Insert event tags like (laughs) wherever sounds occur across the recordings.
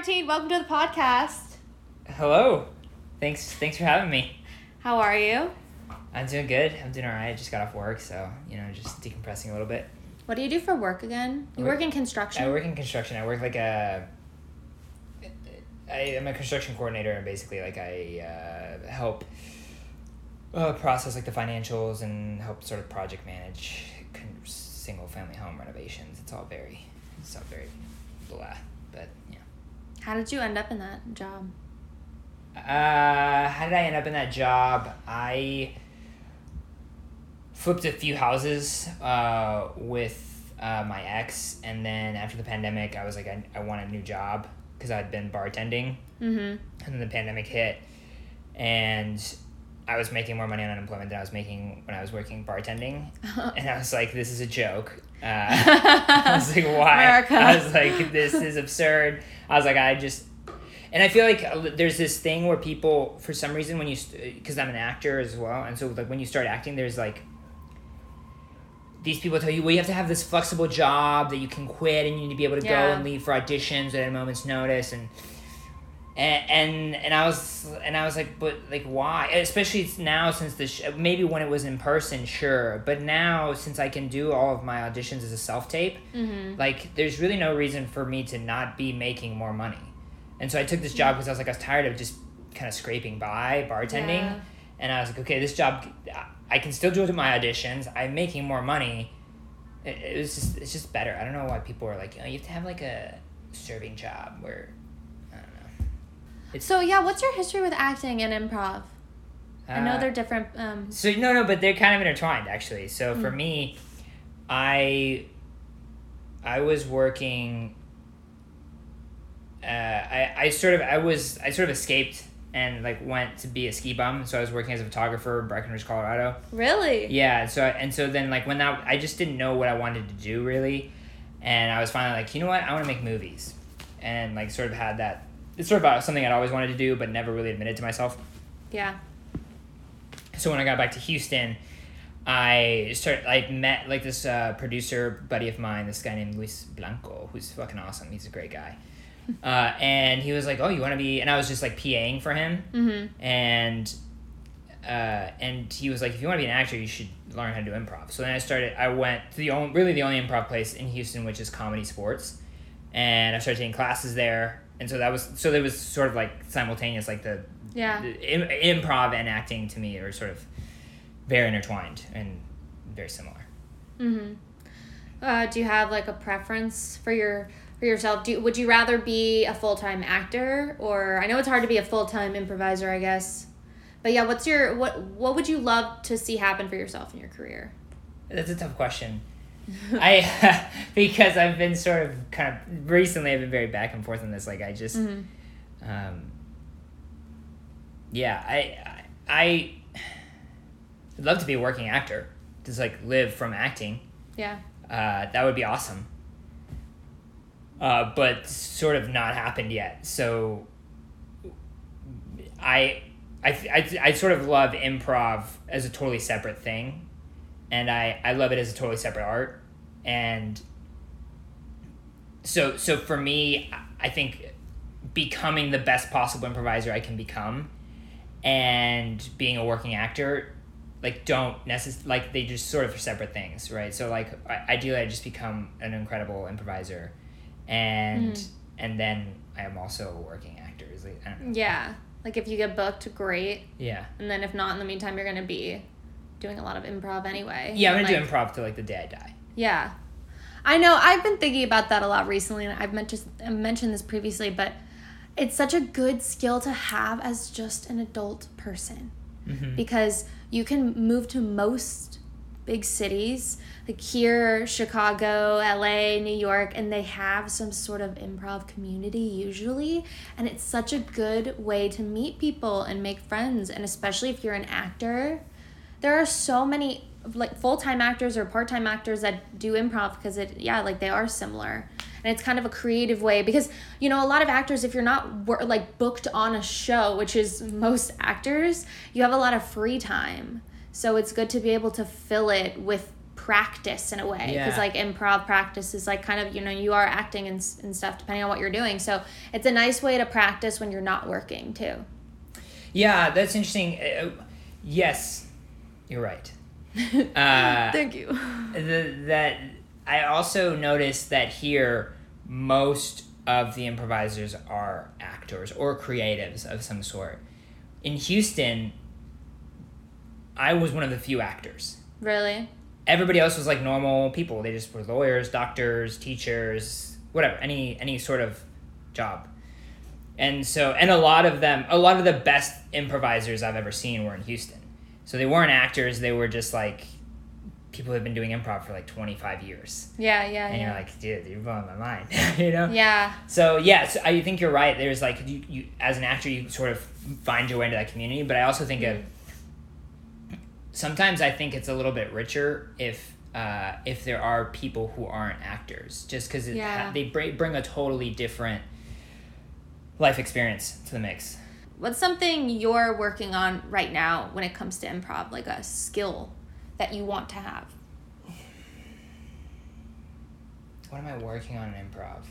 Martine. Welcome to the podcast. Hello. Thanks thanks for having me. How are you? I'm doing good. I'm doing alright. I just got off work, so you know, just decompressing a little bit. What do you do for work again? You Work- work in construction. I work in construction. I work like a I am a construction coordinator and basically like I uh, help uh, process like the financials and help sort of project manage con- single family home renovations. It's all very it's all very blah. How did you end up in that job? Uh, how did I end up in that job? I flipped a few houses uh, with uh, my ex, and then after the pandemic, I was like, I, I want a new job because I'd been bartending, Mm-hmm. and then the pandemic hit, and I was making more money on unemployment than I was making when I was working bartending, (laughs) and I was like, this is a joke. Uh, (laughs) I was like, why? America. I was like, this is absurd. I was like, I just, and I feel like uh, there's this thing where people, for some reason, when you, because I'm an actor as well, and so like when you start acting, there's like, these people tell you, well, you have to have this flexible job that you can quit, and you need to be able to Yeah. go and leave for auditions at a moment's notice, and. And, and and I was and I was like, but like why? Especially now since the sh- maybe when it was in person, sure, but now since I can do all of my auditions as a self tape, Mm-hmm. like there's really no reason for me to not be making more money. And so i took this job because i was like i was tired of just kind of scraping by bartending. Yeah. and i was like okay this job i can still do it my auditions. I'm making more money. It, it was just it's just better. I don't know why people are like you know you have to have like a serving job where know So yeah, what's your history with acting and improv? I know Uh, they're different. Um, So no, no, but they're kind of intertwined actually. So for Mm. me, I I was working. Uh, I I sort of I was I sort of escaped and like went to be a ski bum. So I was working as a photographer in Breckenridge, Colorado. really? Yeah. So and so then like when that I just didn't know what I wanted to do really, and I was finally like, you know what, I want to make movies, and like sort of had that. It's sort of about something I'd always wanted to do, but never really admitted to myself Yeah. so when I got back to Houston, I started like met like this uh, producer buddy of mine, this guy named Luis Blanco, who's fucking awesome. He's a great guy. (laughs) Uh, and he was like, "Oh, you want to be?" And I was just like PAing for him, Mm-hmm. and uh, and he was like, "If you want to be an actor, you should learn how to do improv." So then I started. I went to the only, really the only improv place in Houston, which is Comedy Sports, and I started taking classes there. And so that was so there was sort of like simultaneous, like the Yeah. the im- improv and acting to me are sort of very intertwined and very similar. Mm-hmm. Uh, do you have like a preference for your for yourself? Do you, would you rather be a full time actor or I know it's hard to be a full time improviser, I guess. But yeah, what's your what what would you love to see happen for yourself in your career? That's a tough question. (laughs) I (laughs) because I've been sort of kind of recently I've been very back and forth on this. Like I just Mhm. um, yeah I I I'd love to be a working actor. Just like live from acting. Yeah. Uh, that would be awesome. Uh, but sort of not happened yet. So I, I, I, I sort of love improv as a totally separate thing. And I, I love it as a totally separate art. And so, so for me, I think becoming the best possible improviser I can become and being a working actor like don't necess- like they just sort of are separate things right so like ideally i just become an incredible improviser and Mhm. and then i am also a working actor like I don't know. Yeah. Like if you get booked, great. yeah And then if not, in the meantime, you're gonna be doing a lot of improv anyway. yeah i'm gonna like, do improv till like the day i die Yeah. I know. I've been thinking about that a lot recently, and I've mentioned mentioned this previously, but it's such a good skill to have as just an adult person mm-hmm. because you can move to most big cities like here chicago la new york and they have some sort of improv community usually and it's such a good way to meet people and make friends and especially if you're an actor there are so many like full-time actors or part-time actors that do improv because it yeah like they are similar and it's kind of a creative way because you know a lot of actors if you're not wor- like booked on a show which is most actors you have a lot of free time so it's good to be able to fill it with practice in a way because Yeah. like improv practice is like kind of you know you are acting and, and stuff depending on what you're doing so it's a nice way to practice when you're not working too Yeah, that's interesting. Uh, yes, you're right. Uh, thank you the, that I also noticed that here most of the improvisers are actors or creatives of some sort. In Houston, I was one of the few actors. really Everybody else was like normal people. They just were lawyers, doctors, teachers, whatever, any any sort of job. And so and a lot of them, a lot of the best improvisers I've ever seen were in Houston. So they weren't actors, they were just like people who've been doing improv for like 25 years. yeah yeah And yeah you're like, dude, you're blowing my mind, (laughs) you know? yeah So yes, I think you're right. There's like you, you as an actor, you sort of find your way into that community. But I also think of sometimes I think it's a little bit richer if uh, if there are people who aren't actors, just because Yeah. they bring bring a totally different life experience to the mix. What's something you're working on right now when it comes to improv like a skill that you want to have What am I working on in improv?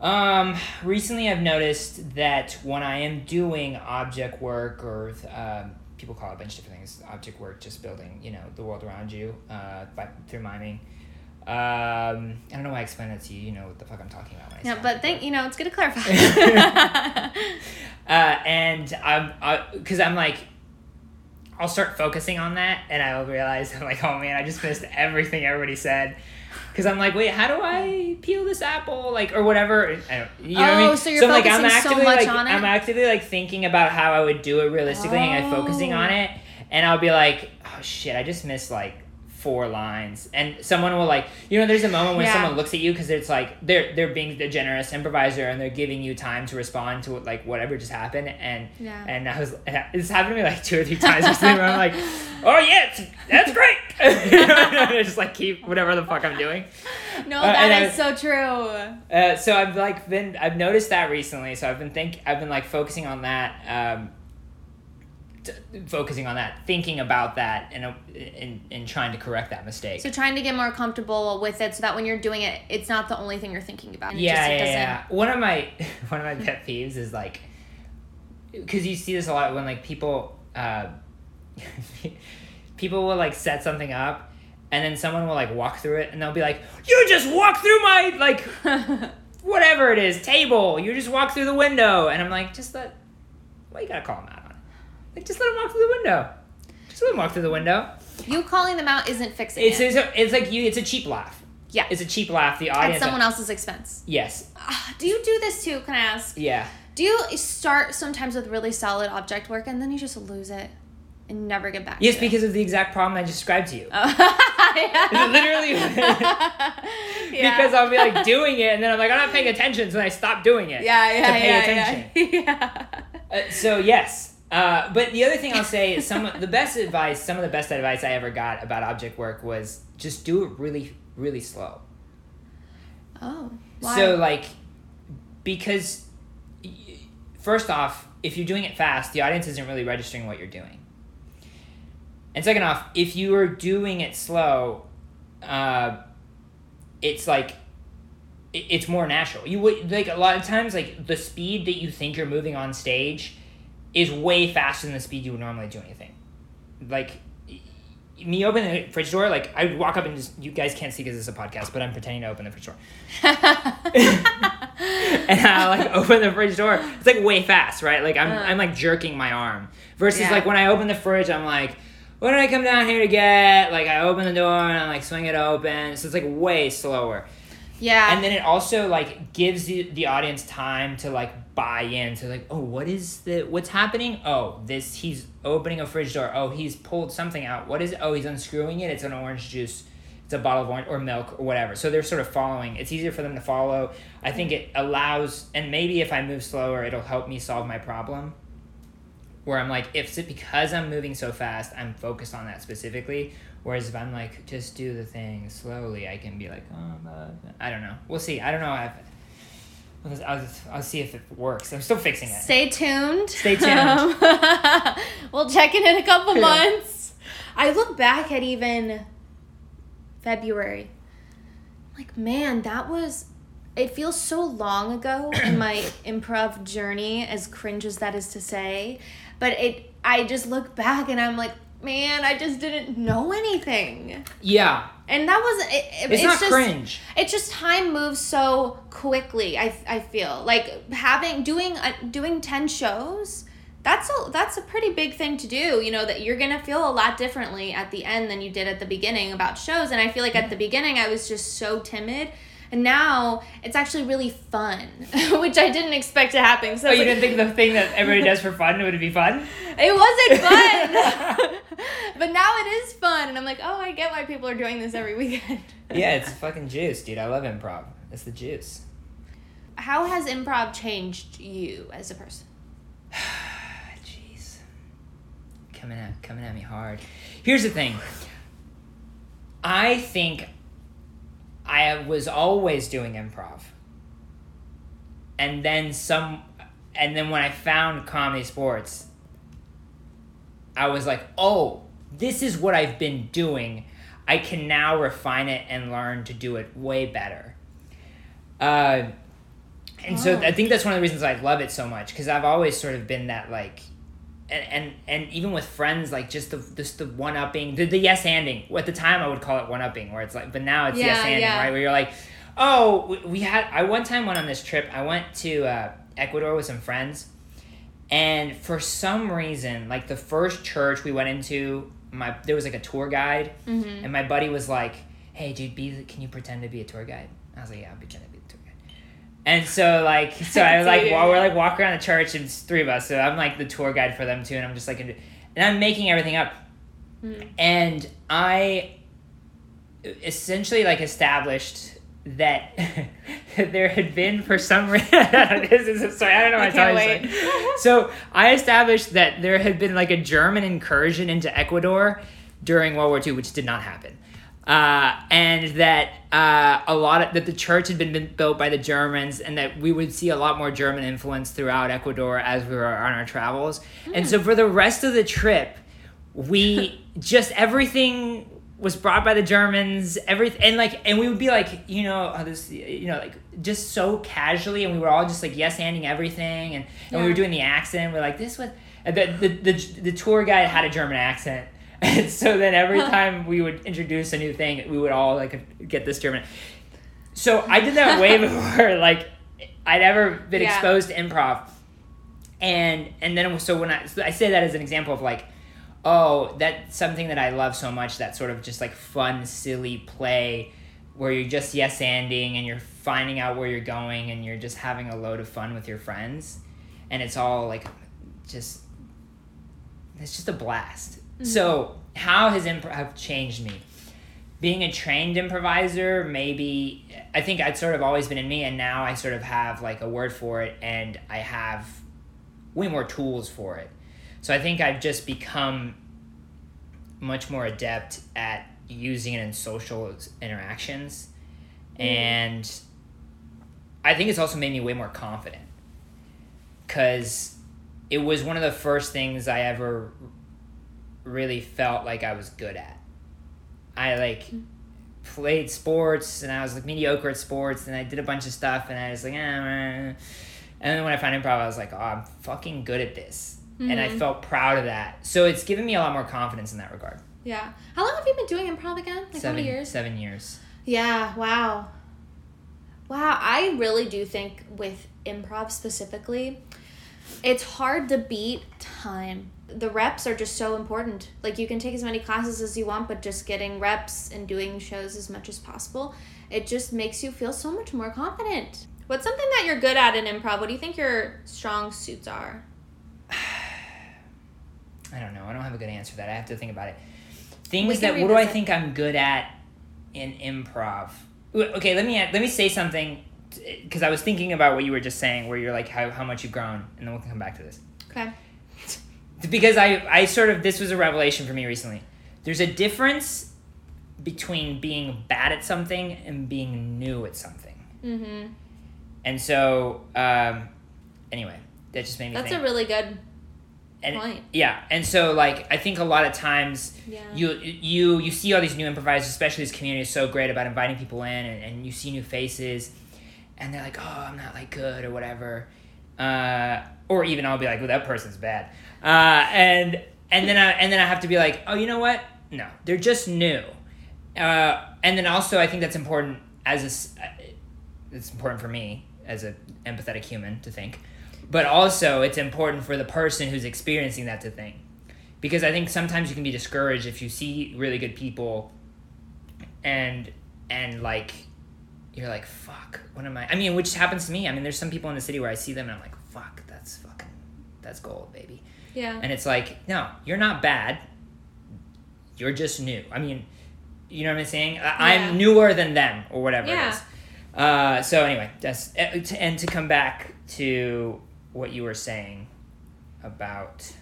Um, recently I've noticed that when I am doing object work or um, people call it a bunch of different things, object work, just building, you know, the world around you uh, by, through miming. Um, I don't know why I explained that to you. You know what the fuck I'm talking about. When but think you know it's good to clarify (laughs) uh, and I'm because I'm like, I'll start focusing on that, and I'll realize (laughs) I'm like, oh man, I just missed everything everybody said. Because I'm like, wait, how do I peel this apple, like, or whatever? I don't, you know what I Oh, mean? so you're like, I'm focusing so actively, much like, on it? I'm actively like thinking about how I would do it realistically, and I'm focusing Oh. on it, and I'll be like, oh shit, I just missed like four lines, and someone will like, you know, there's a moment when Yeah. someone looks at you because it's like they're they're being the generous improviser and they're giving you time to respond to like whatever just happened, and Yeah. and I was it's happened to me like two or three times recently where I'm like, (laughs) oh yeah, it's, that's great, (laughs) and I just like keep whatever the fuck I'm doing. no Uh, that is so true Uh, so I've like been I've noticed that recently. So I've been think I've been like focusing on that, um, t- focusing on that, thinking about that, and in in trying to correct that mistake. So trying to get more comfortable with it, so that when you're doing it, it's not the only thing you're thinking about. Yeah, just- yeah, yeah. One of my (laughs) one of my pet peeves is like, because you see this a lot when like people, uh, (laughs) people will like set something up. And then someone will like walk through it, and they'll be like, "You just walk through my like (laughs) whatever it is, table. You just walk through the window. And I'm like, just let, why you gotta call him out? Like, just let him walk through the window. Just let him walk through the window. You calling them out isn't fixing It's, it. it's, a, it's like you, it's a cheap laugh. yeah, It's a cheap laugh. The audience. at someone else's expense. Yes. Ah, do you do this too? Can I ask? Yeah. Do you start sometimes with really solid object work and then you just lose it and never get back? Yes, because of the exact problem I described to you. (laughs) it? Oh. Literally. (laughs) (laughs) yeah. Because I'll be like doing it, and then I'm like, I'm not paying attention, so then I stop doing it. yeah, yeah, to pay yeah, attention. yeah, yeah. Uh, so yes, uh, but the other thing I'll say is some of the best advice. Some of the best advice I ever got about object work was just do it really, really slow. Oh, why? So like, because first off, if you're doing it fast, the audience isn't really registering what you're doing. And second off, if you are doing it slow, uh, it's like it- it's more natural. You would like a lot of times like the speed that you think you're moving on stage is way faster than the speed you would normally do anything. Like me opening the fridge door, like I would walk up and just you guys can't see because it's a podcast, but I'm pretending to open the fridge door. (laughs) and I like open the fridge door. It's like way fast, right? Like I'm Uh. I'm like jerking my arm. Versus Yeah. like when I open the fridge, I'm like, what did I come down here to get? Like I open the door and I like swing it open. So it's like way slower. Yeah. And then it also like gives the, the audience time to like buy in to like, oh, what is the what's happening? Oh, this he's opening a fridge door. Oh, he's pulled something out. What is it? Oh, he's unscrewing it. It's an orange juice. It's a bottle of orange or milk or whatever. So they're sort of following. It's easier for them to follow. I think it allows and maybe if I move slower, it'll help me solve my problem. Where I'm like, if because I'm moving so fast, I'm focused on that specifically. Whereas if I'm like, just do the thing slowly, I can be like, oh, uh, I don't know. We'll see. I don't know. If, I'll, I'll, I'll see if it works. I'm still fixing it. Stay tuned. Stay tuned. (laughs) we'll check in in a couple (laughs) months. I look back at even February. Like, man, that was it feels so long ago in my (coughs) improv journey as cringe as that is to say but it i just look back and i'm like man i just didn't know anything Yeah. and that was it, it- It's, not just cringe. it's just time moves so quickly i i feel like having doing uh, doing 10 shows that's a that's a pretty big thing to do you know that you're gonna feel a lot differently at the end than you did at the beginning about shows and i feel like at the beginning i was just so timid and now it's actually really fun (laughs) which i didn't expect to happen so Oh, you like- didn't think the thing that everybody does for fun would be fun? (laughs) it wasn't fun (laughs) but now it is fun and i'm like oh i get why people are doing this every weekend yeah, it's fucking juice, dude. I love improv. It's the juice. how has improv changed you as a person (sighs) Jeez. Coming at coming at me hard. Here's the thing. I think I was always doing improv. And then some and then when I found comedy sports, I was like, "Oh, this is what I've been doing. I can now refine it and learn to do it way better." Uh and so Oh. I think that's one of the reasons I love it so much because I've always sort of been that like, and and, and even with friends like just the just the one upping the, the yes anding. At the time I would call it one upping where it's like, but now it's yes Yeah, yeah. right where you're like, oh we, we had I one time went on this trip. I went to uh, Ecuador with some friends, and for some reason like the first church we went into, my there was like a tour guide, mm-hmm. and my buddy was like, "Hey, dude, be can you pretend to be a tour guide?" I was like, "Yeah, I'll pretend to be a tour guide." And so like, so (laughs) I was like, while we're like walking around the church, and it's three of us, so I'm like the tour guide for them too, and I'm just like, and I'm making everything up, Mhm. and I essentially like established that (laughs) there had been for some reason this (laughs) is sorry I don't know I how to can't wait. So I established that there had been like a German incursion into Ecuador during World War II, which did not happen. Uh, and that uh, a lot of that the church had been, been built by the Germans, and that we would see a lot more German influence throughout Ecuador as we were on our travels. And so for the rest of the trip, we (laughs) just everything was brought by the Germans. Everything and like and we would be like you know this you know like just so casually, and we were all just like yes handing everything, and and we were doing the accent. We're like this was the the the, the tour guide had a German accent. And (laughs) so then every time we would introduce a new thing, we would all like get this German. So I did that way (laughs) before like I'd ever been Yeah. exposed to improv and and then so when I so I say that as an example of like oh that's something that I love so much that sort of just like fun silly play where you're just yes anding and you're finding out where you're going and you're just having a load of fun with your friends and it's all like just it's just a blast so how has improv changed me? Being a trained improviser maybe i think i'd sort of always been in me and now i sort of have like a word for it and i have way more tools for it. So i think i've just become much more adept at using it in social interactions. Mm. And i think it's also made me way more confident. Because it was one of the first things i ever really felt like i was good at i like played sports and I was like mediocre at sports and I did a bunch of stuff and I was like, eh, and then when I found improv, I was like, oh, I'm fucking good at this. And I Mhm. felt proud of that. So it's given me a lot more confidence in that regard. Yeah. How long have you been doing improv again? Like how seven many years? Seven years. Yeah, wow. Wow, I really do think with improv specifically, it's hard to beat time. The reps are just so important. Like you can take as many classes as you want, but just getting reps and doing shows as much as possible, it just makes you feel so much more confident. What's something that you're good at in improv? What do you think your strong suits are? (sighs) I don't know. I don't have a good answer for that. I have to think about it. Things that what do I think I'm good at in improv? Okay, let me let me say something because I was thinking about what you were just saying, where you're like how how much you've grown, and then we can come back to this. Okay. (laughs) because I, I sort of this was a revelation for me recently. There's a difference between being bad at something and being new at something. Mm-hmm. And so, um, anyway, that just made me That's think. a really good and point. yeah, and so like I think a lot of times Yeah. you you you see all these new improvisers, especially this community is so great about inviting people in, and, and you see new faces, and they're like, oh, I'm not like good or whatever, uh, or even I'll be like, well, that person's bad, uh, and and then I and then I have to be like, oh, you know what? No, they're just new, uh, and then also I think that's important as a uh, it's important for me as a empathetic human to think but also it's important for the person who's experiencing that to think. Because i think sometimes you can be discouraged if you see really good people and and like you're like fuck what am i i mean which happens to me i mean there's some people in the city where i see them and i'm like fuck that's fucking that's gold baby Yeah. and it's like no you're not bad you're just new i mean you know what i'm saying I- Yeah. i'm newer than them or whatever Yeah. it is uh, so anyway that's uh, and to come back to what you were saying about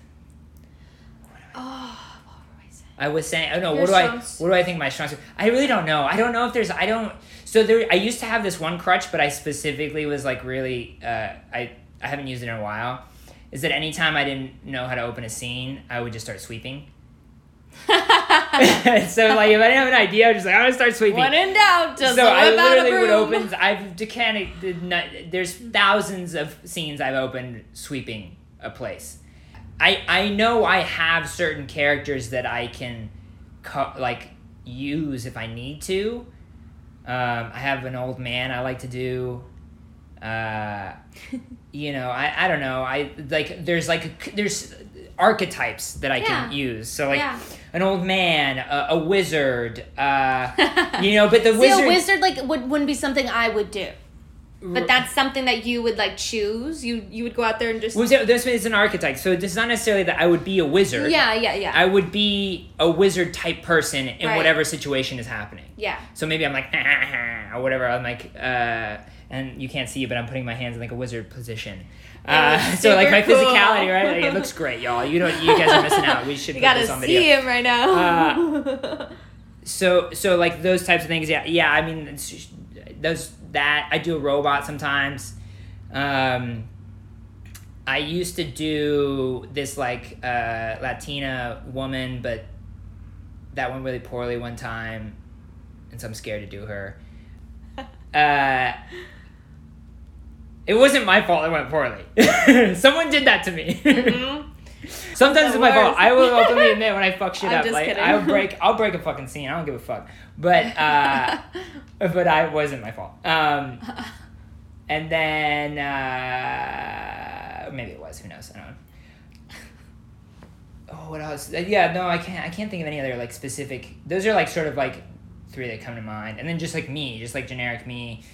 oh, what were I saying? I was saying, oh no, what do I, what do I think my strong suit? I really don't know. I don't know if there's, I don't. So there, I used to have this one crutch, but I specifically was like really, uh, I, I haven't used it in a while. Is that anytime I didn't know how to open a scene, I would just start sweeping. (laughs) (laughs) so like if I didn't have an idea, I was just like I'm gonna start sweeping. When in doubt, just so I whip out a literally would open. I've decanted. There's thousands of scenes I've opened sweeping a place. I I know I have certain characters that I can, co- like use if I need to. Um, I have an old man I like to do. Uh, you know, I, I don't know. I like there's like there's archetypes that I can use. So like Yeah. an old man, a, a wizard. Uh, (laughs) you know, but the See, wizard. a wizard like would wouldn't be something I would do. But that's something that you would like choose. You you would go out there and just Wizard, this is an archetype, so it's not necessarily that I would be a wizard. Yeah, yeah, yeah. I would be a wizard type person in Right. whatever situation is happening. yeah. So maybe I'm like, (laughs) or whatever. I'm like, uh, and you can't see it, but I'm putting my hands in like a wizard position. Uh, (laughs) so like my cool. physicality, right? Like, it looks great, y'all. You don't, you guys are missing out. We should You put gotta this on see video. him right now. (laughs) So, so like those types of things. Yeah, yeah. I mean, those that I do a robot sometimes. Um, I used to do this like uh, Latina woman, but that went really poorly one time, and so I'm scared to do her. (laughs) Uh, it wasn't my fault. It went poorly. (laughs) Someone did that to me. Mhm. (laughs) Sometimes it's my fault. I will openly admit when I fuck shit I'm up. Like kidding. I'll break, I'll break a fucking scene. I don't give a fuck. But uh, (laughs) but I wasn't my fault. Um, (laughs) and then uh, maybe it was. Who knows? I don't know. Oh, what else? Uh, Yeah, no, I can't. I can't think of any other like specific. Those are like sort of like three that come to mind, and then just like me, just like generic me.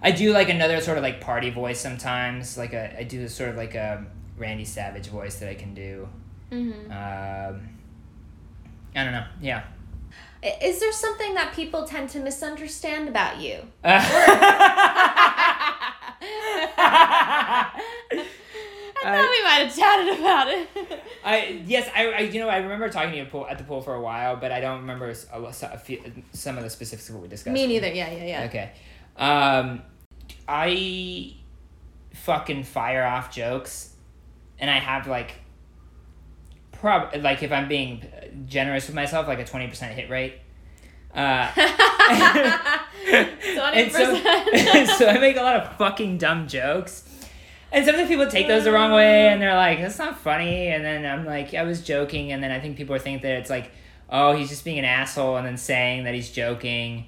I do like another sort of like party voice sometimes. Like a, I do this sort of like a Randy Savage voice that I can do. Mhm. Um, I don't know. Yeah. Is there something that people tend to misunderstand about you? Uh, (laughs) I thought we might have chatted about it. I yes, I, I you know I remember talking to you at, pool, at the pool for a while, but I don't remember a, a few, some of the specifics of what we discussed. Me neither. Yeah, yeah, yeah. Okay. Um, I fucking fire off jokes, and I have like, prob like if I'm being generous with myself, like a twenty percent hit rate. Uh, (laughs) (laughs) and so, 20%. (laughs) so I make a lot of fucking dumb jokes. And sometimes people take those the wrong way and they're like, that's not funny. And then I'm like, I was joking. And then I think people are thinking that it's like, oh, he's just being an asshole and then saying that he's joking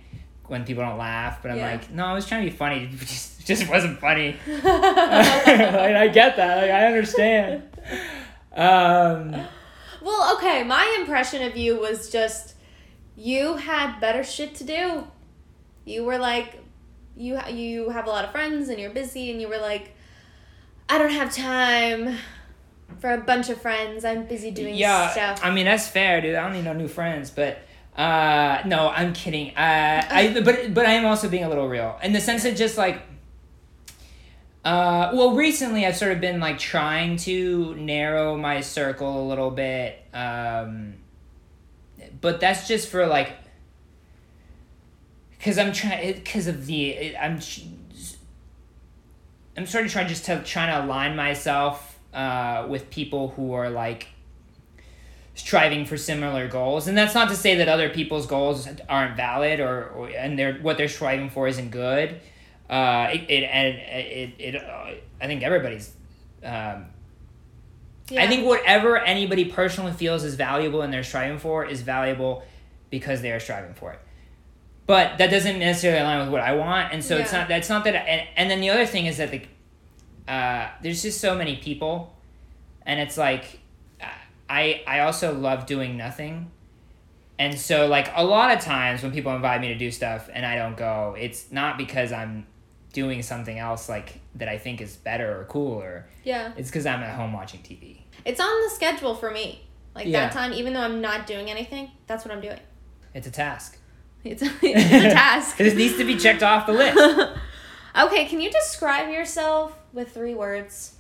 when people don't laugh. But I'm Yeah. like, no, I was trying to be funny. (laughs) It just, just wasn't funny. (laughs) like, I get that. Like, I understand. Um, Well, okay, my impression of you was just you had better shit to do. You were like you you have a lot of friends and you're busy and you were like I don't have time for a bunch of friends. I'm busy doing yeah, stuff. I mean that's fair, dude. I don't need no new friends, but uh, no, I'm kidding. Uh, I but but I am also being a little real in the sense that just like. Uh, well, recently I've sort of been like trying to narrow my circle a little bit, um, but that's just for like, because I'm trying because of the I'm, I'm sort of trying just to trying to align myself uh, with people who are like striving for similar goals and that's not to say that other people's goals aren't valid or, or and they're what they're striving for isn't good uh, it, it and it, it, it uh, i think everybody's um, Yeah. I think whatever anybody personally feels is valuable and they're striving for is valuable because they are striving for it. But that doesn't necessarily align with what I want, and so it's not. That's not that. And, and then the other thing is that the, uh, there's just so many people, and it's like, I I also love doing nothing, and so like a lot of times when people invite me to do stuff and I don't go, it's not because I'm doing something else like that I think is better or cooler. Yeah. It's because I'm at home watching TV. It's on the schedule for me. Like Yeah. that time, even though I'm not doing anything, that's what I'm doing. It's a task. (laughs) It's, it's a task. (laughs) This needs to be checked off the list. (laughs) okay, can you describe yourself with three words?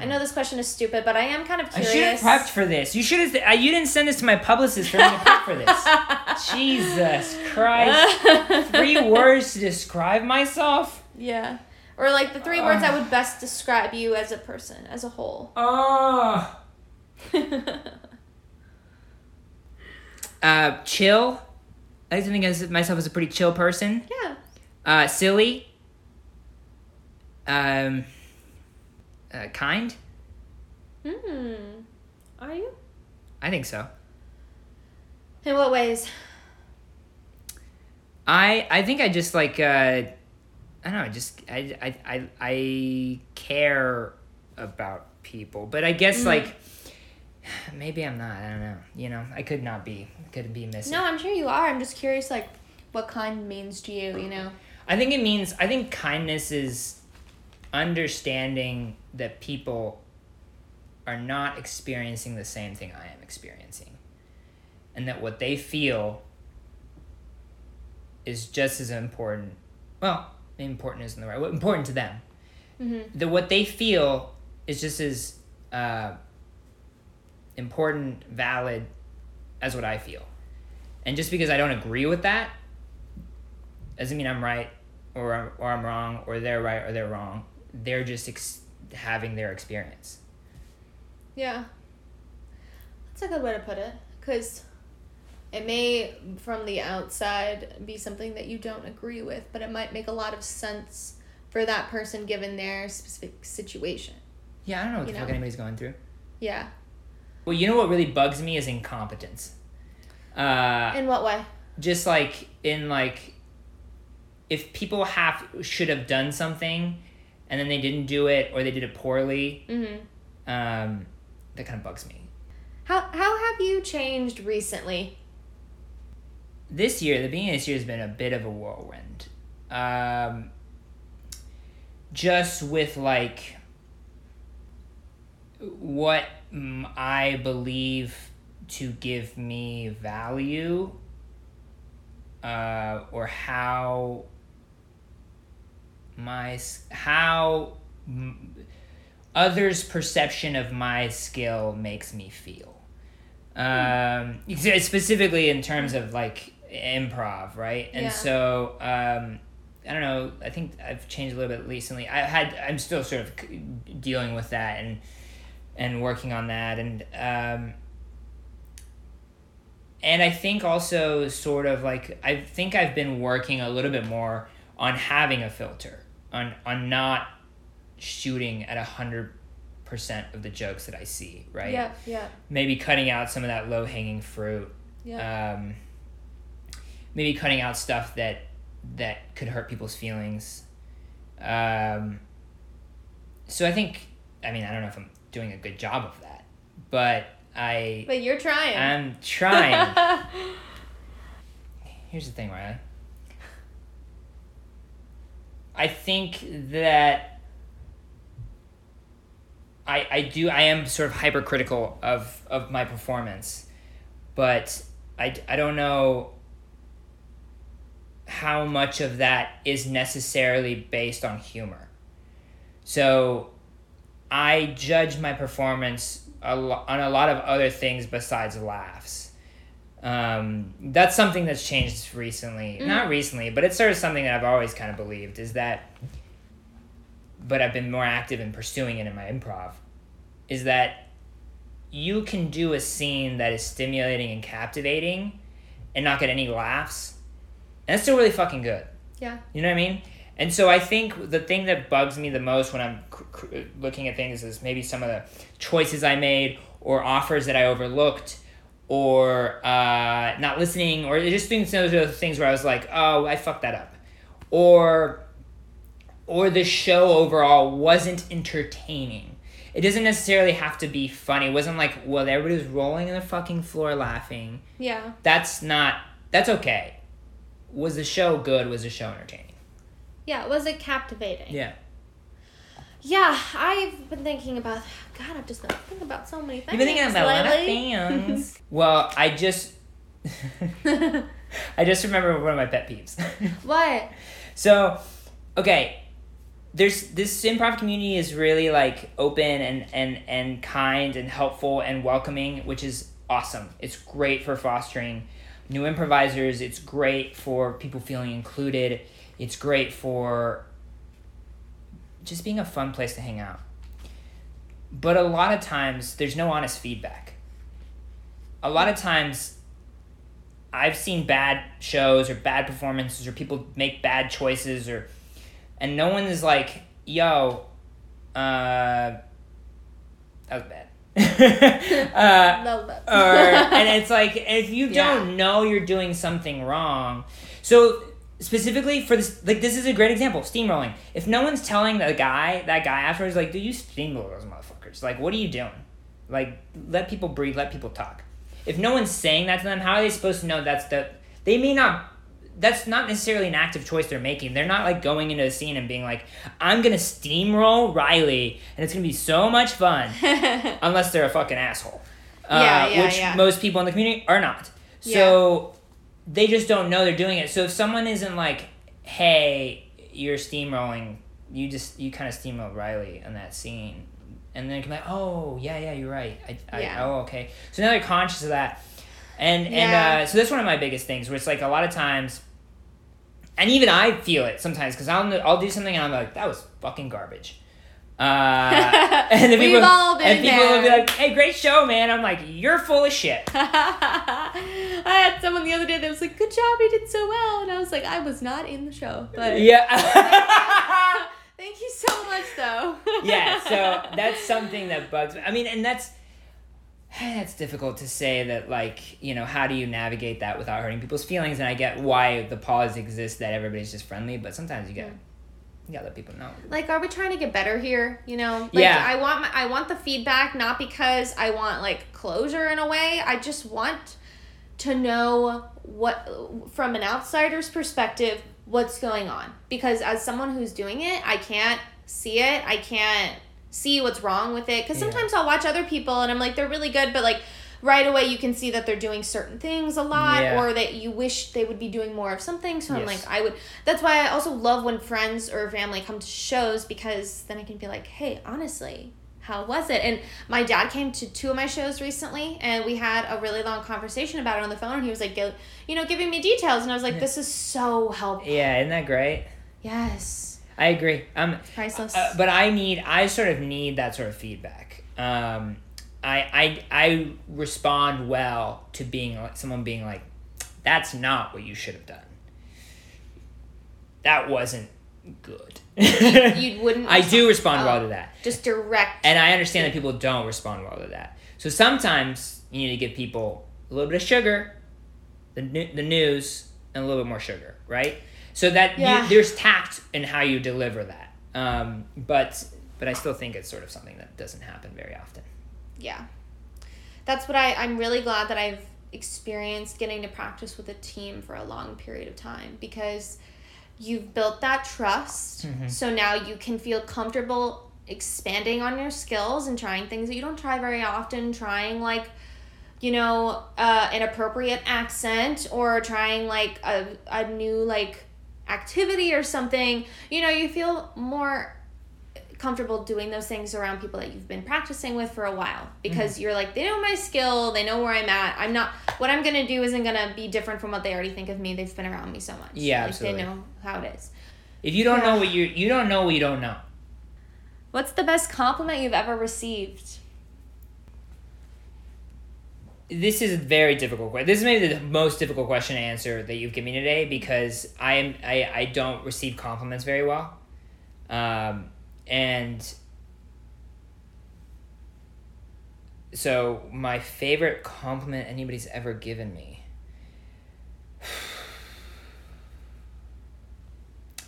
I know this question is stupid, but I am kind of curious. I should have prepped for this. You should have. Uh, you didn't send this to my publicist for me to prep for this. (laughs) Jesus Christ! Three (laughs) words to describe myself. yeah. Or like the three words I would best describe you as a person, as a whole. Oh. Uh, chill. I like to think of myself as a pretty chill person. yeah. Uh, silly. Um. Uh, kind. Hmm. Are you? I think so. In what ways? I I think I just like uh, I don't know. Just I I I, I care about people, but I guess like maybe I'm not. I don't know. You know, I could not be. Could be missing. No, I'm sure you are. I'm just curious, like, what kind means to you, you know? I think it means. I think kindness is understanding that people are not experiencing the same thing I am experiencing, and that what they feel is just as important. Well, important isn't the right. word, Important to them. Mm-hmm. That what they feel is just as uh, important, valid as what I feel. And just because I don't agree with that doesn't mean I'm right or or I'm wrong or they're right or they're wrong. They're just ex- having their experience. Yeah. That's a good way to put it. Because it may, from the outside, be something that you don't agree with, but it might make a lot of sense for that person given their specific situation. Yeah, I don't know what You the fuck anybody's going through. Yeah. Well, you know what really bugs me is incompetence. Uh, In what way? just like in like if people have should have done something and then they didn't do it or they did it poorly Mm-hmm. um, that kind of bugs me How, how have you changed recently? this year the beginning of this year has been a bit of a whirlwind um, just with like what i believe to give me value uh, or how my how others perception of my skill makes me feel. Um specifically in terms of like improv right? And Yeah. so um i don't know i think i've changed a little bit recently. I had i'm still sort of dealing with that and and working on that and um and I think also sort of like I think I've been working a little bit more on having a filter on on not shooting at a hundred percent of the jokes that I see right Yeah, yeah, maybe cutting out some of that low hanging fruit yeah. um, maybe cutting out stuff that that could hurt people's feelings um, so I think I mean I don't know if I'm doing a good job of that but I but you're trying. I'm trying (laughs) Here's the thing, Riley. I think that I I do I am sort of hypercritical of of my performance, but I I don't know how much of that is necessarily based on humor. So I judge my performance a lo- on a lot of other things besides laughs. Um, that's something that's changed recently. Not recently, but it's sort of something that I've always kind of believed is that but I've been more active in pursuing it in my improv, is that you can do a scene that is stimulating and captivating and not get any laughs. And that's still really fucking good. Yeah. You know what I mean? And so I think the thing that bugs me the most when I'm looking at things is maybe some of the choices I made or offers that I overlooked or uh, not listening or just doing some of those things where I was like, oh, I fucked that up. Or or the show overall wasn't entertaining. It doesn't necessarily have to be funny. It wasn't like, well, everybody was rolling on the fucking floor laughing. Yeah. That's not, that's okay. Was the show good? Was the show entertaining? Yeah. Was it captivating? Yeah. Yeah. I've been thinking about. God, I've just been thinking about so many things. You've been thinking about a lot of lately. things. (laughs) well, I just, (laughs) I just remember one of my pet peeves. (laughs) what? So, okay, there's this improv community is really like open and and and kind and helpful and welcoming, which is awesome. It's great for fostering new improvisers. It's great for people feeling included. It's great for just being a fun place to hang out. But a lot of times there's no honest feedback. A lot of times I've seen bad shows or bad performances or people make bad choices or and no one is like, yo, uh that was bad. (laughs) uh, or (laughs) and it's like if you Yeah. don't know you're doing something wrong. So specifically for this like this is a great example, steamrolling. If no one's telling the guy, that guy afterwards, like, dude, you steamroll those motherfuckers. Like, what are you doing? Like, let people breathe, let people talk. If no one's saying that to them, how are they supposed to know that's the they may not that's not necessarily an active choice they're making. They're not like going into a scene and being like, I'm gonna steamroll Riley and it's gonna be so much fun (laughs) unless they're a fucking asshole. Uh, Yeah, yeah, which yeah. most people in the community are not. So they just don't know they're doing it. So if someone isn't like, hey, you're steamrolling, you just you kind of steamroll Riley in that scene, and then it can be like, oh yeah, yeah, you're right. I, I Yeah. oh okay. So now they're conscious of that, and Yeah. and uh, so that's one of my biggest things. Where it's like a lot of times. And even I feel it sometimes because I'll I'll do something and I'm like that was fucking garbage, uh, (laughs) and then We've people all been and people will be like, "Hey, great show, man!" I'm like, "You're full of shit." (laughs) I had someone the other day that was like, "Good job, you did so well," and I was like, "I was not in the show, but Yeah. (laughs) thank you so much, though." yeah, so that's something that bugs me. I mean, and that's (sighs) that's difficult to say that like, you know, how do you navigate that without hurting people's feelings? And I get why the pause exists that everybody's just friendly, but sometimes you got to to let people know. like are we trying to get better here you know like Yeah. i want my, i want the feedback not because i want like closure in a way i just want to know what from an outsider's perspective what's going on because as someone who's doing it i can't see it i can't see what's wrong with it because Yeah. sometimes i'll watch other people and i'm like they're really good but like right away you can see that they're doing certain things a lot Yeah. or that you wish they would be doing more of something so i'm like i would that's why i also love when friends or family come to shows because then i can be like hey honestly how was it and my dad came to two of my shows recently and we had a really long conversation about it on the phone and he was like you know giving me details and i was like this is so helpful Yeah, isn't that great? yes I agree. Um priceless Uh, but I need, I sort of need that sort of feedback. Um, I, I, I respond well to being like someone being like, "That's not what you should have done. That wasn't good." (laughs) you wouldn't I do respond Oh. well to that, just direct and I understand that people don't respond well to that. So sometimes you need to give people a little bit of sugar, the the news, and a little bit more sugar, right? So that you, there's tact in how you deliver that. Um, but but I still think it's sort of something that doesn't happen very often. Yeah. That's what i i'm really glad that i've experienced getting to practice with a team for a long period of time because you've built that trust. Mhm. so now you can feel comfortable expanding on your skills and trying things that you don't try very often trying like you know uh, an appropriate accent or trying like a, a new like activity or something. You know you feel more comfortable doing those things around people that you've been practicing with for a while because you're like they know my skill they know where i'm at i'm not what i'm gonna do isn't gonna be different from what they already think of me they've been around me so much Yeah, like absolutely. they know how it is If you don't Yeah. know what you you don't know what you don't know. What's the best compliment you've ever received? This is a very difficult question. This is maybe the most difficult question to answer that you've given me today because I am I, I don't receive compliments very well. Um, and so my favorite compliment anybody's ever given me. (sighs)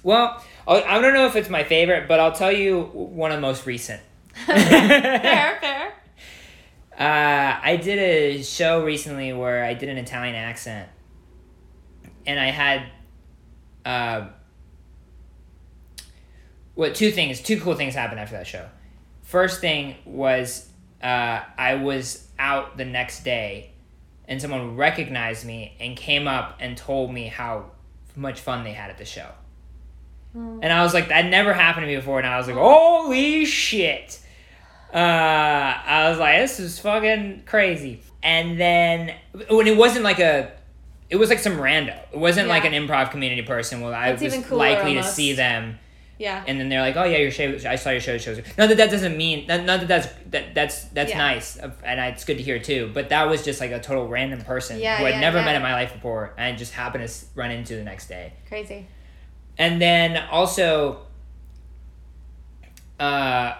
Well, I don't know if it's my favorite, but I'll tell you one of the most recent. fair, (laughs) fair. Uh, I did a show recently where I did an Italian accent, and I had, uh, what two things, two cool things happened after that show. First thing was uh, I was out the next day, and someone recognized me and came up and told me how much fun they had at the show. And I was like, that never happened to me before, and I was like, holy shit. Uh, I was like, this is fucking crazy. And then when it wasn't like a, it was like some rando. It wasn't like an improv community person. Well, I That's was likely to see them, Yeah. and then they're like, oh yeah, your show. I saw your show. Shows. Not that that doesn't mean. Not, not that that's that that's that's Yeah. nice, uh, and I, it's good to hear too. But that was just like a total random person Yeah, who I'd yeah, never met in my life before, and just happened to run into the next day. Crazy. And then also, uh,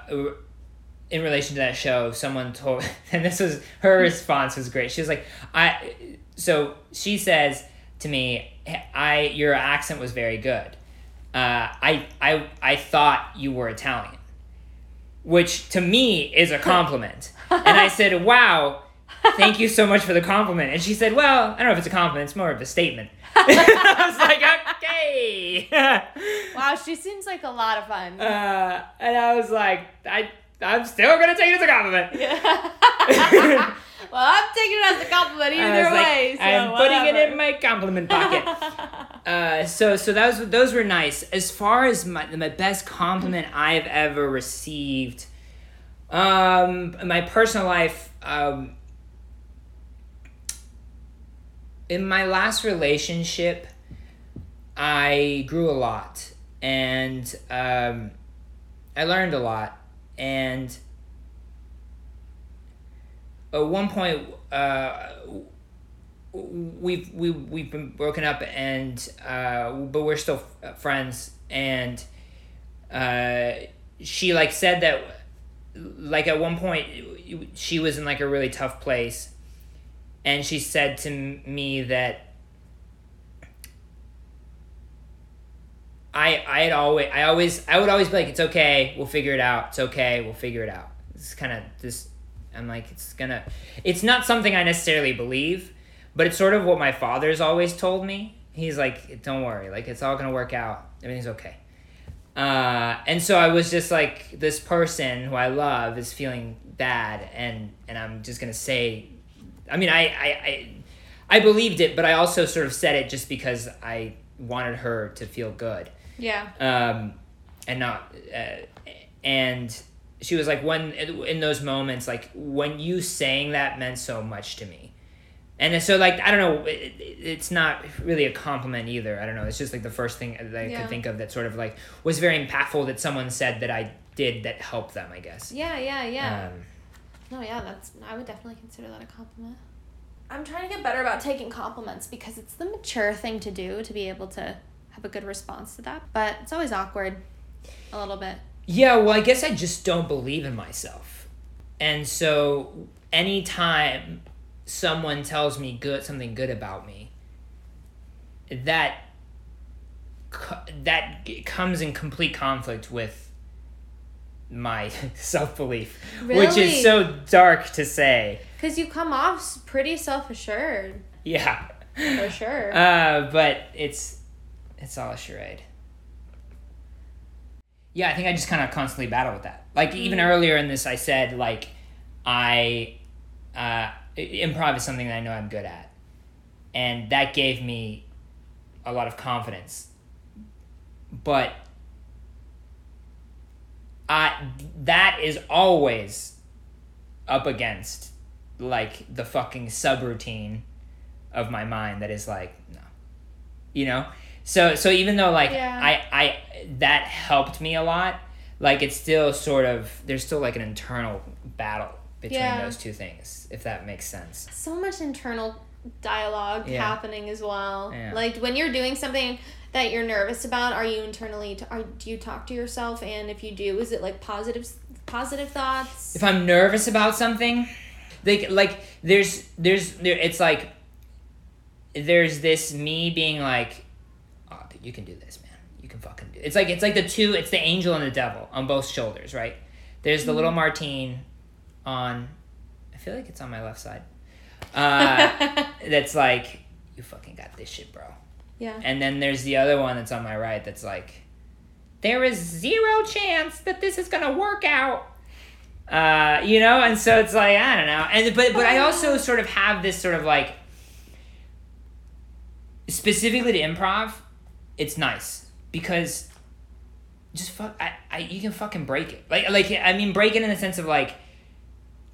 in relation to that show, someone told, (laughs) and this was her response was great. She was like, "I," so she says to me, "I your accent was very good. Uh, I I I thought you were Italian." Which to me is a compliment. and I said, (laughs) Wow, thank you so much for the compliment. And she said, Well, I don't know if it's a compliment, it's more of a statement. (laughs) I was like, Okay. Wow, she seems like a lot of fun. uh, and I was like, I, I'm still going to take it as a compliment. (laughs) Yeah. well, I'm taking it as a compliment either like, way. so I'm putting it in my compliment pocket. (laughs) Uh, so so was those were nice. As far as my my best compliment I've ever received, um, in my personal life, um, in my last relationship, I grew a lot and um, I learned a lot and. At one point, uh, we've we we've been broken up and uh but we're still friends and uh she like said that like at one point she was in like a really tough place and she said to me that I I had always I always I would always be like it's okay we'll figure it out it's okay we'll figure it out it's kind of this I'm like it's gonna it's not something I necessarily believe but it's sort of what my father's always told me. He's like, "Don't worry, like it's all gonna work out. Everything's okay." Uh, and so I was just like, this person who I love is feeling bad, and and I'm just gonna say, I mean, I I I, I believed it, but I also sort of said it just because I wanted her to feel good Yeah. um, and not uh, and she was like when in those moments like when you saying that meant so much to me and so like i don't know it, it- it's not really a compliment either i don't know it's just like the first thing that i Yeah. could think of that sort of like was very impactful that someone said that i did that helped them i guess Yeah, yeah, yeah. um, No, yeah, that's I would definitely consider that a compliment. I'm trying to get better about taking compliments because it's the mature thing to do to be able to have a good response to that. But it's always awkward a little bit. Yeah, well, I guess I just don't believe in myself. And so anytime someone tells me good something good about me, that that comes in complete conflict with my (laughs) self-belief, which is so dark to say. Cuz you come off pretty self-assured, Yeah. for sure. Uh, but it's it's all a charade. Yeah, I think I just kind of constantly battle with that. Like even earlier in this, I said like I uh, improv is something that I know I'm good at, and that gave me a lot of confidence. But I that is always up against like the fucking subroutine of my mind that is like no you know so so even though like Yeah. i i that helped me a lot like it's still sort of there's still like an internal battle between Yeah. those two things, if that makes sense. so much internal dialogue Yeah. happening as well. Yeah. Like when you're doing something that you're nervous about, are you internally t- are do you talk to yourself and if you do, is it like positive positive thoughts? If I'm nervous about something, like like there's there's there it's like there's this me being like, dude, you can do this, man. You can fucking do. It's like it's like the two. It's the angel and the devil on both shoulders, right? There's the little Martin on. I feel like it's on my left side. Uh, (laughs) that's like you fucking got this shit, bro. yeah. And then there's the other one that's on my right that's like, there is zero chance that this is gonna work out. Uh, you know, and so it's like I don't know, and but but I also sort of have this sort of like specifically to improv, it's nice because just fuck I, I you can fucking break it like like I mean break it in the sense of like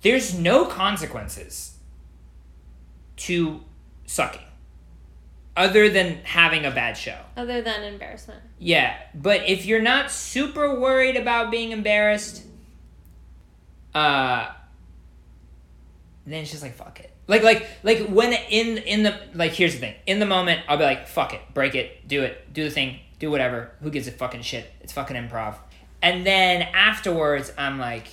there's no consequences to sucking other than having a bad show. Other than embarrassment. Yeah, but if you're not super worried about being embarrassed, uh, then it's just like fuck it. Like like like when in in the like here's the thing. In the moment, I'll be like fuck it, break it, do it, do the thing, do whatever. Who gives a fucking shit? It's fucking improv. And then afterwards, I'm like,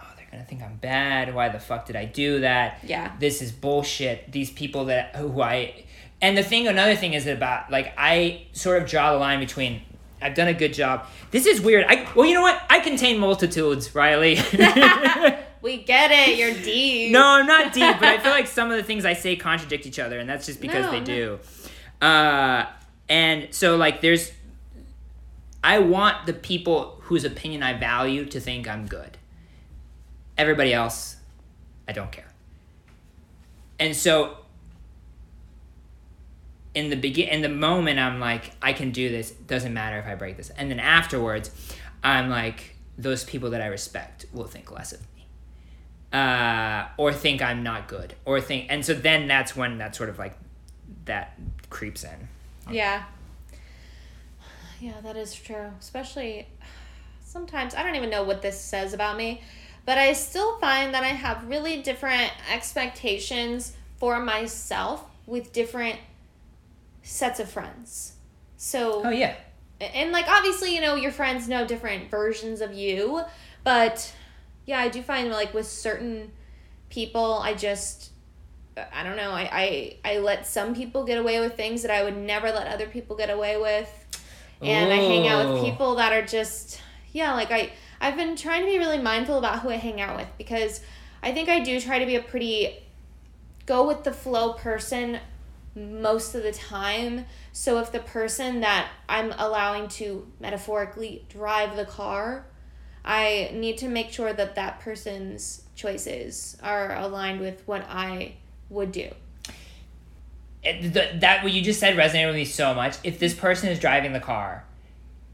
oh, they're gonna think I'm bad. Why the fuck did I do that? Yeah. this is bullshit. These people that who I and the thing another thing is about like I sort of draw the line between I've done a good job. This is weird. I well, you know what? I contain multitudes, Riley. (laughs) (laughs) We get it, you're (laughs) deep. no, I'm not deep, but I feel like some of the things I say contradict each other, and that's just because No, they no. do. Uh, and so like there's I want the people whose opinion I value to think I'm good. Everybody else, I don't care. And so in the begin in the moment I'm like I can do this doesn't matter if I break this and then afterwards I'm like those people that I respect will think less of me uh, or think I'm not good or think and so then that's when that sort of like that creeps in Yeah. Yeah, that is true. Especially sometimes I don't even know what this says about me, but I still find that I have really different expectations for myself with different sets of friends. So oh yeah and like obviously you know your friends know different versions of you but yeah i do find like with certain people i just i don't know i i, I let some people get away with things that i would never let other people get away with and i hang out with people that are just yeah like i i've been trying to be really mindful about who i hang out with because i think i do try to be a pretty go with the flow person most of the time. So if the person that I'm allowing to metaphorically drive the car, I need to make sure that that person's choices are aligned with what I would do. the, that what you just said resonated with me so much. If this person is driving the car,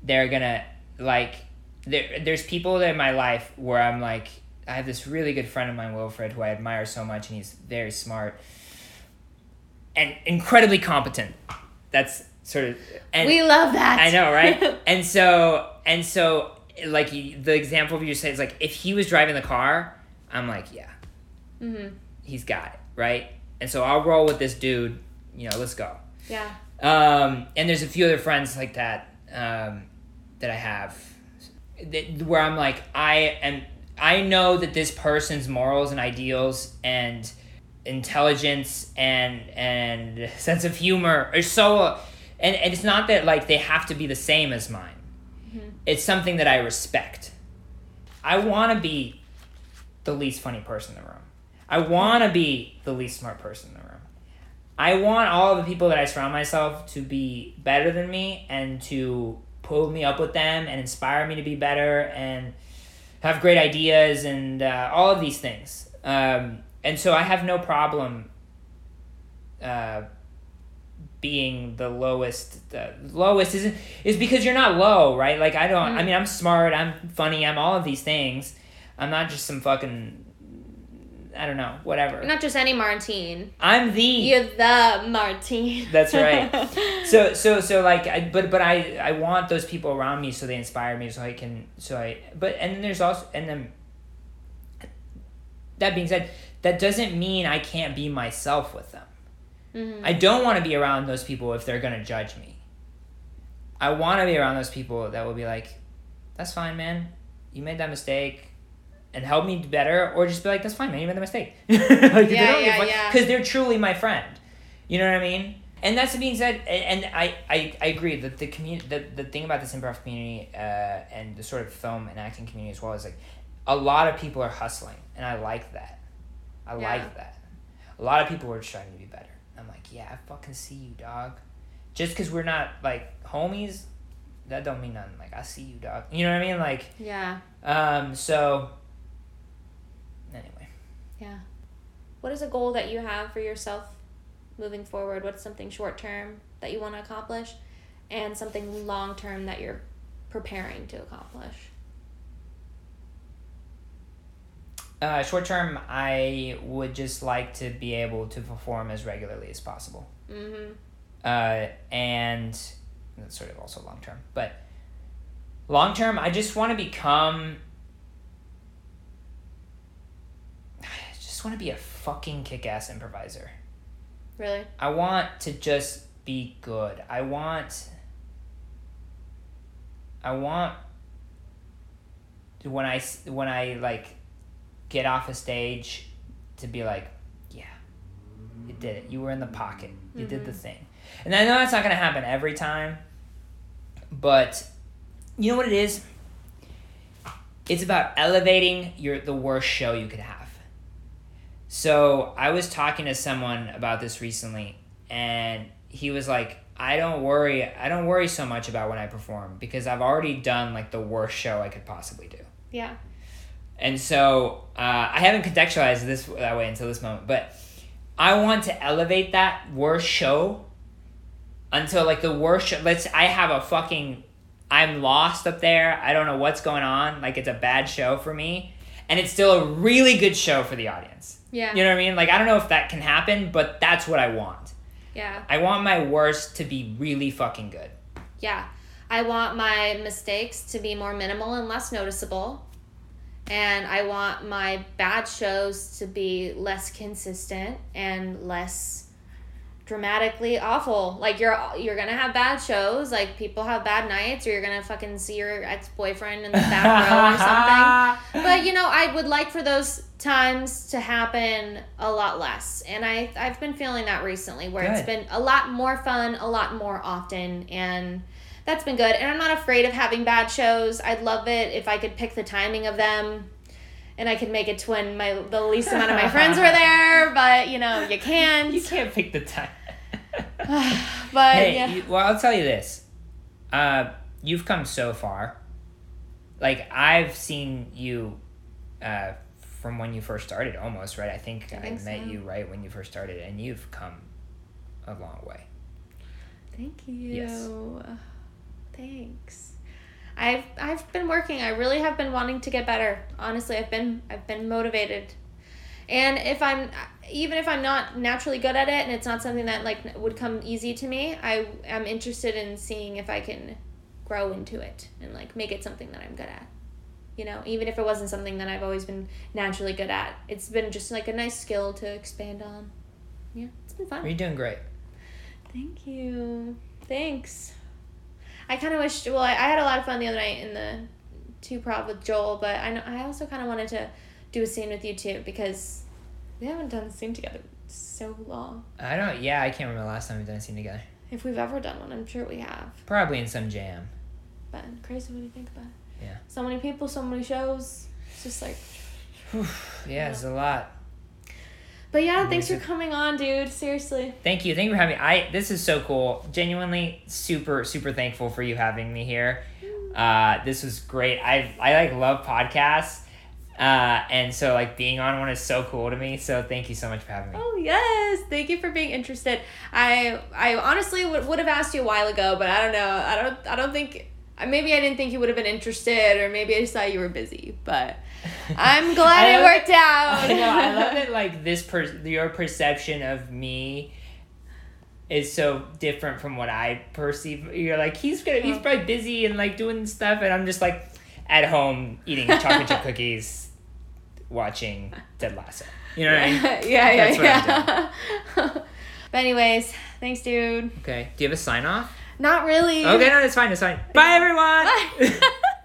they're gonna like there. There's people in my life where I'm like, I have this really good friend of mine, Wilfred, who I admire so much, and he's very smart and incredibly competent. That's sort of and we love that. I know, right? (laughs) and so and so like the example of you say is like if he was driving the car, I'm like, yeah, mm-hmm. he's got it, right? And so I'll roll with this dude. You know, let's go. Yeah. Um, and there's a few other friends like that um, that I have that, where I'm like, I am, I know that this person's morals and ideals and intelligence and and (laughs) sense of humor are so, and, and it's not that like they have to be the same as mine. It's something that I respect. I want to be the least funny person in the room. I want to be the least smart person in the room. I want all the people that I surround myself to be better than me and to pull me up with them and inspire me to be better and have great ideas and uh, all of these things. Um, and so I have no problem uh, being the lowest. The lowest is is because you're not low, right? Like I don't. I mm. mean, I'm smart. I'm funny. I'm all of these things. I'm not just some fucking. I don't know, whatever. Not just any Martin. I'm the. You're the Martin. (laughs) That's right. (laughs) so so so like I but but I I want those people around me so they inspire me so I can so I but and then there's also and then that being said that doesn't mean I can't be myself with them. Mhm. I don't want to be around those people if they're gonna judge me. I want to be around those people that will be like, "That's fine, man. You made that mistake." And help me better, or just be like, "That's fine, man. You made that mistake." (laughs) like, Yeah, yeah, yeah. Because they're truly my friend. You know what I mean? And that's being said, and, and I, I, I agree that the community, the, the thing about this improv community, uh, and the sort of film and acting community as well is like, a lot of people are hustling, and I like that. I Yeah. like that. A lot of people are just trying to be better. Yeah, I fucking see you, dog. Just because we're not like homies, that don't mean nothing. Like I see you, dog. You know what I mean? Like, Yeah. um, so. Anyway, Yeah. What is a goal that you have for yourself moving forward? What's something short term that you want to accomplish and something long term that you're preparing to accomplish? Uh, short term, I would just like to be able to perform as regularly as possible. Mhm. uh, and that's sort of also long term. But long term, I just want to become. (sighs) I just want to be a fucking kick ass improviser. Really? I want to just be good. I want. I want. When I when I like, get off a stage, to be like, yeah, you did it. You were in the pocket. You did the mm-hmm. thing. And I know that's not gonna happen every time, but you know what it is? It's about elevating your the worst show you could have. So I was talking to someone about this recently, and he was like, "I don't worry. I don't worry so much about when I perform because I've already done like the worst show I could possibly do." Yeah. And so uh, I haven't contextualized this that way until this moment, but I want to elevate that worst show until like the worst show. Let's. I have a fucking. I'm lost up there. I don't know what's going on. Like it's a bad show for me, and it's still a really good show for the audience. Yeah. You know what I mean? Like I don't know if that can happen, but that's what I want. Yeah. I want my worst to be really fucking good. Yeah. I want my mistakes to be more minimal and less noticeable. And I want my bad shows to be less consistent and less dramatically awful. Like you're you're gonna have bad shows, like people have bad nights, or you're gonna fucking see your ex boyfriend in the back row or (laughs) something. But you know, I would like for those times to happen a lot less. And I I've been feeling that recently where it's been a lot more fun, a lot more often and that's been good. And I'm not afraid of having bad shows. I'd love it if I could pick the timing of them and I could make it to when my the least amount of my friends were there, (laughs) but you know, you can't. You can't pick the time. (sighs) but hey, yeah. you, well, I'll tell you this. Uh, you've come so far. Like I've seen you, uh, from when you first started, almost right. I think I, think met so. you right when you first started, and you've come a long way. Thank you. Yes. Thanks. I've I've been working. I really have been wanting to get better. Honestly, I've been I've been motivated. And if I'm even if I'm not naturally good at it and it's not something that like would come easy to me, I am interested in seeing if I can grow into it and like make it something that I'm good at. You know, even if it wasn't something that I've always been naturally good at. It's been just like a nice skill to expand on. Yeah, it's been fun. You're doing great. Thank you. Thanks. I kind of wish. Well, I, I had a lot of fun the other night in the two prov with Joel, but I know I also kind of wanted to do a scene with you too because we haven't done a scene together so long. I don't. Yeah, I can't remember the last time we've done a scene together. If we've ever done one, I'm sure we have. Probably in some jam. But crazy when you think about it. Yeah. So many people, so many shows. It's just like. Yeah, it's a lot. But yeah, thanks for coming on, dude. Seriously. Thank you. Thank you for having me. I this is so cool. Genuinely super super thankful for you having me here. Uh, this was great. I I like love podcasts. Uh, and so like being on one is so cool to me. So thank you so much for having me. Oh yes, thank you for being interested. I I honestly would, would have asked you a while ago, but I don't know. I don't I don't think maybe I didn't think you would have been interested, or maybe I just thought you were busy. But I'm glad it worked out. I know. I love that. Like this, per- your perception of me is so different from what I perceive. You're like he's gonna, he's Oh. probably busy and like doing stuff, and I'm just like at home eating chocolate chip (laughs) cookies, watching Ted Lasso. You know what I mean? (laughs) yeah, yeah, That's what yeah. (laughs) but anyways, thanks, dude. Okay. Do you have a sign off? Not really. Okay, no, that's fine. That's fine. Bye, everyone. Bye.